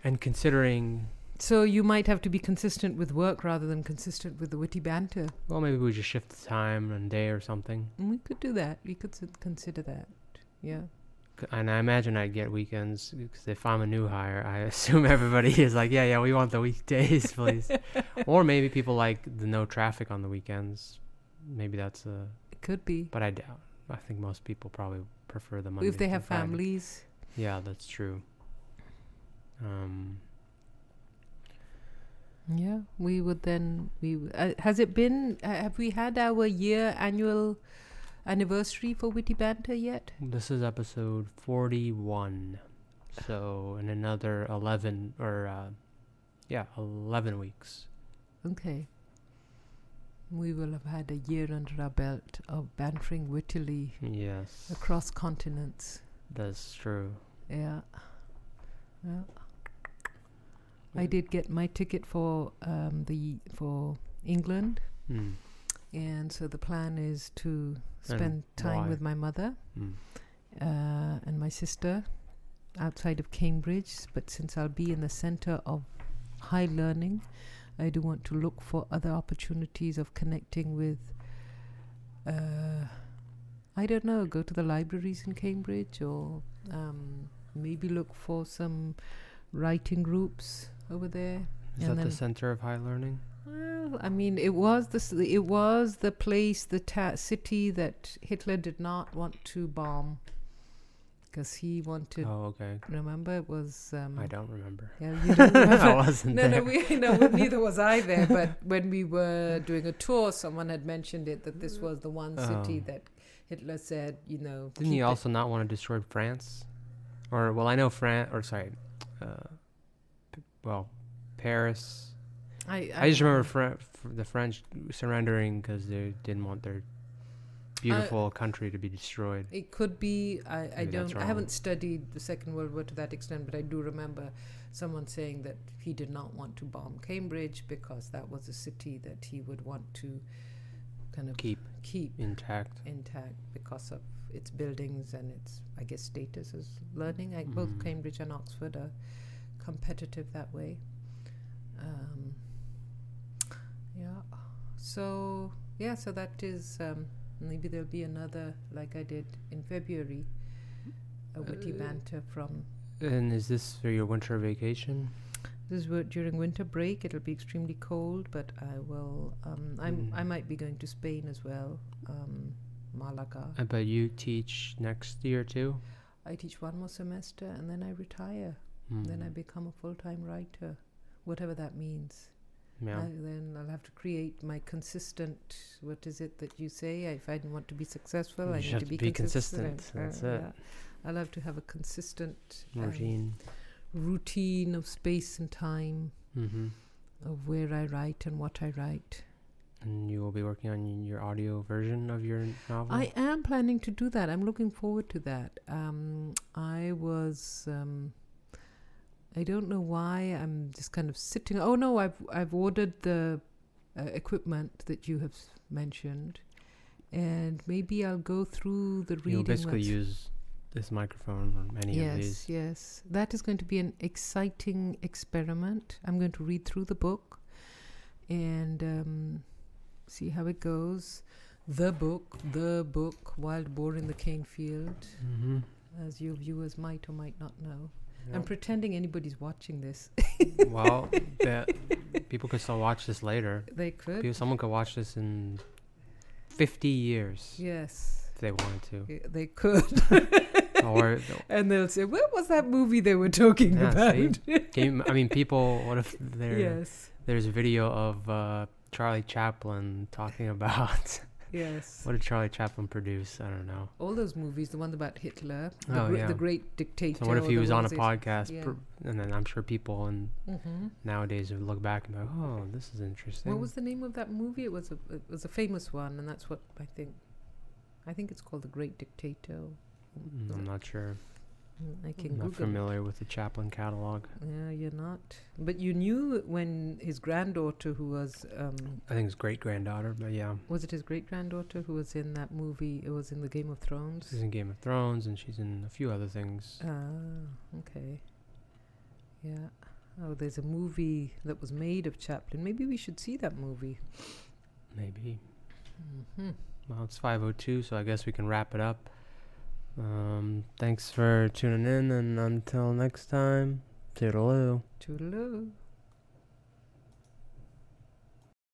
And considering, So you might have to be consistent with work rather than consistent with the witty banter. well, maybe we just shift the time and day or something. And we could do that. We could consider that. Yeah. And I imagine I'd get weekends because if I'm a new hire, I assume everybody is like, yeah, yeah, we want the weekdays, please. or maybe people like the no traffic on the weekends. Maybe that's a, It could be. but I doubt. I think most people probably prefer the Monday. if they have families. Yeah, that's true. Um, Yeah, we would then. We uh, has it been? Uh, have we had our year annual anniversary for Witty Banter yet? this is episode 41. So in another 11 or uh, yeah, 11 weeks. Okay. We will have had a year under our belt of bantering wittily Yes. across continents. That's true. Yeah. Yeah. I did get my ticket for um, the for England, Mm. and so the plan is to And spend time why? with my mother Mm. uh, and my sister outside of Cambridge. But since I'll be in the center of high learning, I do want to look for other opportunities of connecting with. Uh, I don't know. Go to the libraries in Cambridge, or um, maybe look for some writing groups over there. Is And that the center of high learning? Well, I mean, it was the it was the place, the ta- city that Hitler did not want to bomb, because he wanted. Oh, okay. Remember, it was. Um, I don't remember. Yeah, you don't I wasn't no, there. no, we no, neither was I there. But when we were doing a tour, someone had mentioned it that this was the one city Oh. that Hitler said, you know. Didn't he it- also not want to destroy France? Or well, I know France. Or sorry, uh, well, Paris. I, I just remember Fr- the French surrendering because they didn't want their beautiful country to be destroyed. It could be. I, I don't. I haven't studied the Second World War to that extent, but I do remember someone saying that he did not want to bomb Cambridge because that was a city that he would want to kind of Keep keep intact. intact because of its buildings and its, I guess, status as learning. I, Both Mhm. Cambridge and Oxford are competitive that way. Um, yeah. So yeah. So that is. Um, maybe there'll be another like I did in February. A witty Uh, banter from. And is this for your winter vacation? This is during winter break. It'll be extremely cold, but I will. Um, I'm. I Mm. might be going to Spain as well. Um, Malaga. I bet you teach next year too. I teach one more semester and then I retire. Then I Mm. become a full time writer, whatever that means. yeah. I, then I'll have to create my consistent. What is it that you say? If I want to be successful, You I need to be, be consistent. consistent, that's Uh, it. yeah. I'll have to have a consistent um, Routine. routine of space and time, mm-hmm. of where I write and what I write. And you will be working on your audio version of your novel. I am planning to do that. I'm looking forward to that. Um, I was. Um, I don't know why. I'm just kind of sitting. Oh no, I've I've ordered the uh, equipment that you have mentioned, and maybe I'll go through the reading. You'll basically use this microphone on any of yes, these. yes. That is going to be an exciting experiment. I'm going to read through the book and um, see how it goes. The book, the book, Wild Boar in the Cane Field, Mm-hmm. as your viewers might or might not know. I'm pretending anybody's watching this. well, that people could still watch this later. they could. People, someone could watch this in 50 years Yes, if they wanted to. they could. or and they'll say, What was that movie they were talking Yeah, about? see? can I mean, people. What if there? yes, There's a video of uh, Charlie Chaplin talking about yes. what did Charlie Chaplin produce? I don't know. all those movies, the one about Hitler, the, Oh, gre- yeah. the great dictator. So what if he was on a podcast, yeah. pr- and then I'm sure people and Mhm. nowadays would look back and be like, "Oh, this is interesting." What was the name of that movie? It was a it was a famous one, and that's what I think. I think it's called The Great Dictator. Mm, I'm not sure. I can I'm not Google. it. familiar with the Chaplin catalog. Yeah, you're not. But you knew when his granddaughter, who was um, I think his great granddaughter, but yeah, was it his great granddaughter who was in that movie? It was in the Game of Thrones. she's in Game of Thrones and she's in a few other things. Ah, okay. Yeah. Oh, there's a movie that was made of Chaplin. Maybe we should see that movie. Maybe. hmm Well, it's 5:02, so I guess we can wrap it up. Um, thanks for tuning in, and until next time, toodaloo. Toodaloo.